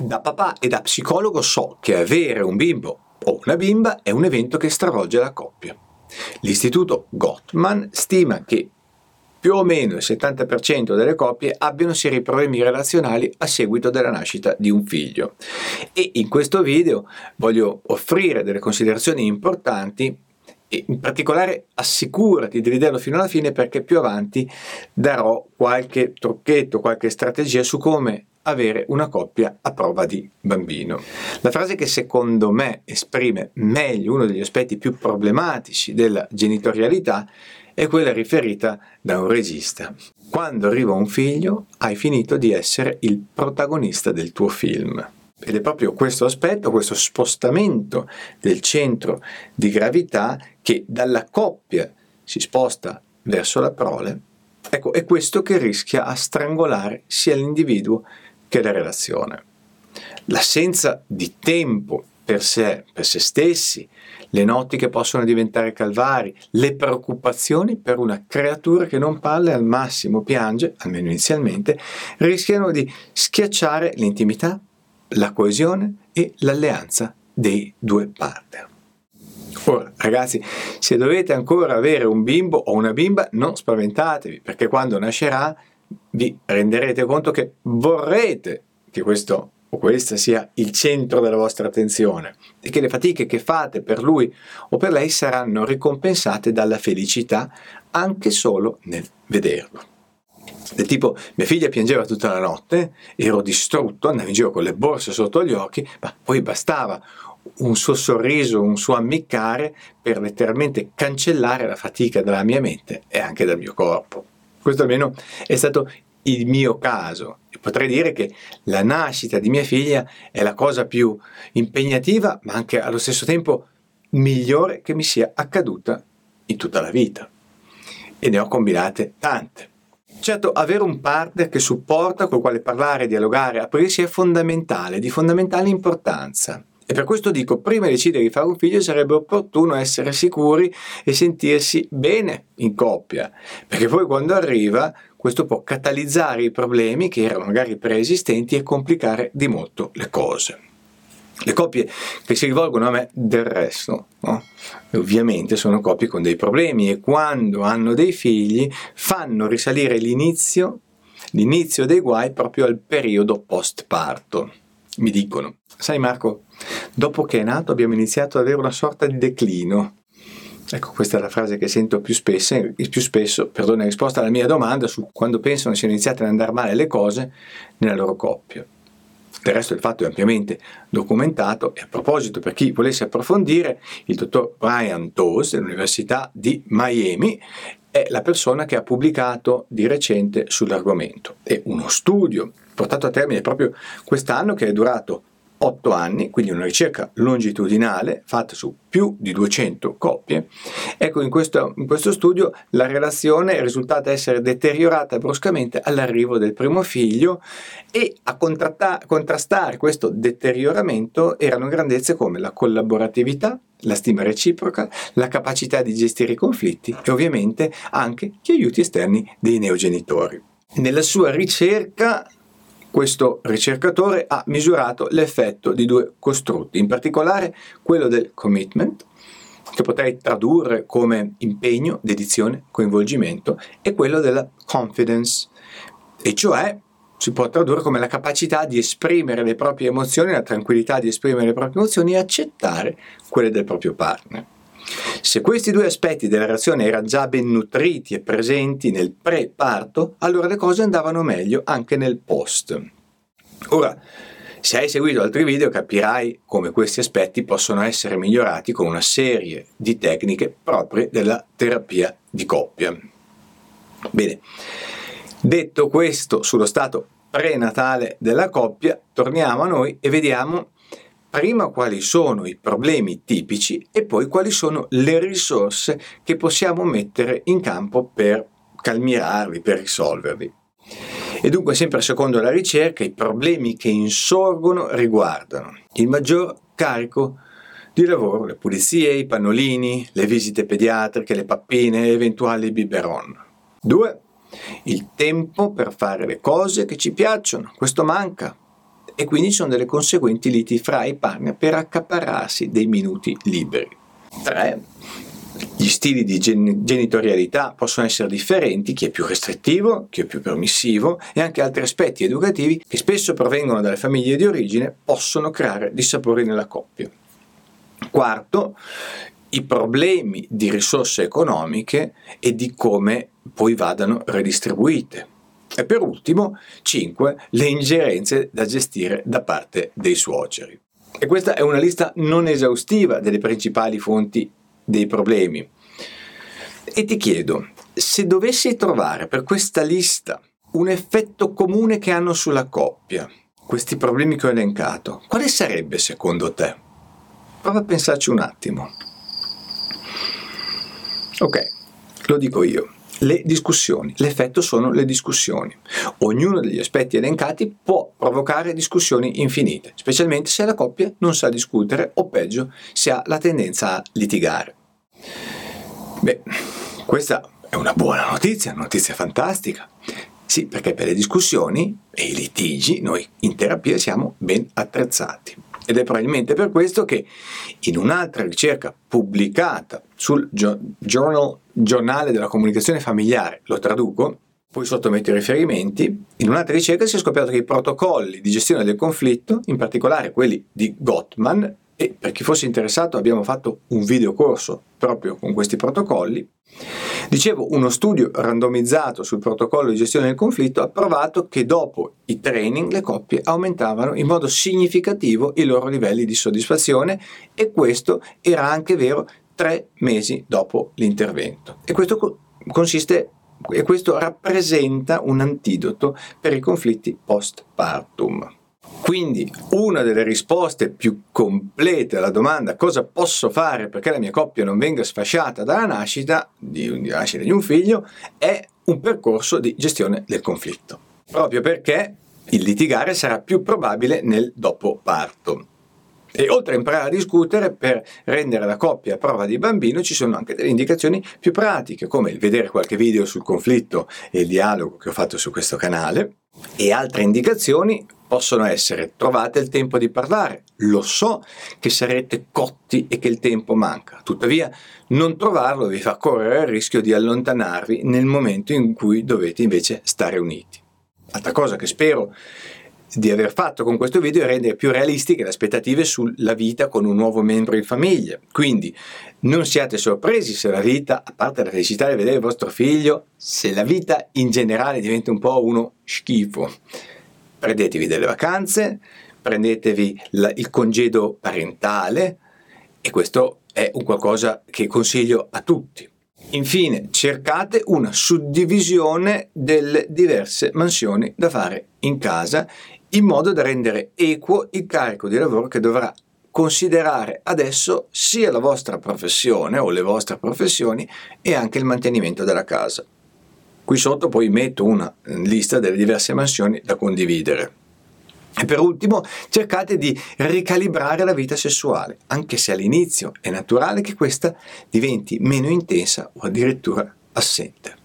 Da papà e da psicologo so che avere un bimbo o una bimba è un evento che stravolge la coppia. L'istituto Gottman stima che più o meno il 70% delle coppie abbiano seri problemi relazionali a seguito della nascita di un figlio. E in questo video voglio offrire delle considerazioni importanti e in particolare assicurati di vederlo fino alla fine perché più avanti darò qualche trucchetto, qualche strategia su come avere una coppia a prova di bambino. La frase che secondo me esprime meglio uno degli aspetti più problematici della genitorialità è quella riferita da un regista. Quando arriva un figlio hai finito di essere il protagonista del tuo film. Ed è proprio questo aspetto, questo spostamento del centro di gravità che dalla coppia si sposta verso la prole, ecco, è questo che rischia a strangolare sia l'individuo che la relazione. L'assenza di tempo per sé, per se stessi, le notti che possono diventare calvari, le preoccupazioni per una creatura che non parla e al massimo piange, almeno inizialmente, rischiano di schiacciare l'intimità, la coesione e l'alleanza dei due partner. Ora, ragazzi, se dovete ancora avere un bimbo o una bimba, non spaventatevi, perché quando nascerà vi renderete conto che vorrete che questo o questa sia il centro della vostra attenzione e che le fatiche che fate per lui o per lei saranno ricompensate dalla felicità anche solo nel vederlo. Del tipo, mia figlia piangeva tutta la notte, ero distrutto, andavo in giro con le borse sotto gli occhi, ma poi bastava un suo sorriso, un suo ammiccare per letteralmente cancellare la fatica dalla mia mente e anche dal mio corpo. Questo almeno è stato il mio caso potrei dire che la nascita di mia figlia è la cosa più impegnativa ma anche allo stesso tempo migliore che mi sia accaduta in tutta la vita e ne ho combinate tante. Certo, avere un partner che supporta, col quale parlare, dialogare, aprirsi è fondamentale, di fondamentale importanza. E per questo dico, prima di decidere di fare un figlio sarebbe opportuno essere sicuri e sentirsi bene in coppia, perché poi quando arriva questo può catalizzare i problemi che erano magari preesistenti e complicare di molto le cose. Le coppie che si rivolgono a me del resto, no? ovviamente sono coppie con dei problemi e quando hanno dei figli fanno risalire l'inizio, l'inizio dei guai proprio al periodo post parto. Mi dicono, sai Marco, dopo che è nato abbiamo iniziato ad avere una sorta di declino. Ecco, questa è la frase che sento più spesso, più spesso, perdona, in risposta alla mia domanda su quando pensano siano iniziate ad andare male le cose nella loro coppia. Del resto il fatto è ampiamente documentato e a proposito per chi volesse approfondire, il dottor Brian Dawes dell'Università di Miami è la persona che ha pubblicato di recente sull'argomento. È uno studio portato a termine proprio quest'anno che è durato 8 anni, quindi una ricerca longitudinale fatta su più di 200 coppie. Ecco, in questo, in questo studio la relazione è risultata essere deteriorata bruscamente all'arrivo del primo figlio e a contrastare questo deterioramento erano grandezze come la collaboratività, la stima reciproca, la capacità di gestire i conflitti e ovviamente anche gli aiuti esterni dei neogenitori. Nella sua ricerca questo ricercatore ha misurato l'effetto di due costrutti, in particolare quello del commitment, che potrei tradurre come impegno, dedizione, coinvolgimento, e quello della confidence, e cioè si può tradurre come la capacità di esprimere le proprie emozioni, la tranquillità di esprimere le proprie emozioni e accettare quelle del proprio partner. Se questi due aspetti della relazione erano già ben nutriti e presenti nel pre-parto, allora le cose andavano meglio anche nel post. Ora, se hai seguito altri video capirai come questi aspetti possono essere migliorati con una serie di tecniche proprie della terapia di coppia. Bene, detto questo sullo stato prenatale della coppia, torniamo a noi e vediamo prima quali sono i problemi tipici e poi quali sono le risorse che possiamo mettere in campo per calmierarli, per risolverli. E dunque, sempre secondo la ricerca, i problemi che insorgono riguardano il maggior carico di lavoro, le pulizie, i pannolini, le visite pediatriche, le pappine eventuali biberon. 2. Il tempo per fare le cose che ci piacciono, questo manca e quindi ci sono delle conseguenti liti fra i partner per accaparrarsi dei minuti liberi. 3. Gli stili di gen- genitorialità possono essere differenti, chi è più restrittivo, chi è più permissivo e anche altri aspetti educativi che spesso provengono dalle famiglie di origine possono creare dissapori nella coppia. Quarto, i problemi di risorse economiche e di come poi vadano redistribuite. E per ultimo, 5. Le ingerenze da gestire da parte dei suoceri. E questa è una lista non esaustiva delle principali fonti dei problemi. E ti chiedo, se dovessi trovare per questa lista un effetto comune che hanno sulla coppia, questi problemi che ho elencato, quale sarebbe secondo te? Prova a pensarci un attimo. Ok, lo dico io. Le discussioni. L'effetto sono le discussioni. Ognuno degli aspetti elencati può provocare discussioni infinite, specialmente se la coppia non sa discutere o peggio se ha la tendenza a litigare. Beh, questa è una buona notizia, una notizia fantastica. Sì, perché per le discussioni e i litigi noi in terapia siamo ben attrezzati. Ed è probabilmente per questo che in un'altra ricerca pubblicata sul Journal, giornale della comunicazione familiare, lo traduco, poi sottometto i riferimenti, in un'altra ricerca si è scoperto che i protocolli di gestione del conflitto, in particolare quelli di Gottman, e per chi fosse interessato abbiamo fatto un video corso proprio con questi protocolli. Dicevo, uno studio randomizzato sul protocollo di gestione del conflitto ha provato che dopo i training le coppie aumentavano in modo significativo i loro livelli di soddisfazione e questo era anche vero tre mesi dopo l'intervento. E questo consiste e questo rappresenta un antidoto per i conflitti postpartum. Quindi una delle risposte più complete alla domanda cosa posso fare perché la mia coppia non venga sfasciata dalla nascita di, di nascita di un figlio è un percorso di gestione del conflitto. Proprio perché il litigare sarà più probabile nel dopo parto. E oltre a imparare a discutere, per rendere la coppia a prova di bambino ci sono anche delle indicazioni più pratiche, come il vedere qualche video sul conflitto e il dialogo che ho fatto su questo canale, e altre indicazioni possono essere trovate il tempo di parlare. Lo so che sarete cotti e che il tempo manca, tuttavia non trovarlo vi fa correre il rischio di allontanarvi nel momento in cui dovete invece stare uniti. Altra cosa che spero di aver fatto con questo video è rendere più realistiche le aspettative sulla vita con un nuovo membro in famiglia. Quindi non siate sorpresi se la vita, a parte la felicità di vedere il vostro figlio, se la vita in generale diventa un po' uno schifo prendetevi delle vacanze, prendetevi la, il congedo parentale e questo è un qualcosa che consiglio a tutti. Infine, cercate una suddivisione delle diverse mansioni da fare in casa in modo da rendere equo il carico di lavoro che dovrà considerare adesso sia la vostra professione o le vostre professioni e anche il mantenimento della casa. Qui sotto poi metto una lista delle diverse mansioni da condividere. E per ultimo, cercate di ricalibrare la vita sessuale, anche se all'inizio è naturale che questa diventi meno intensa o addirittura assente.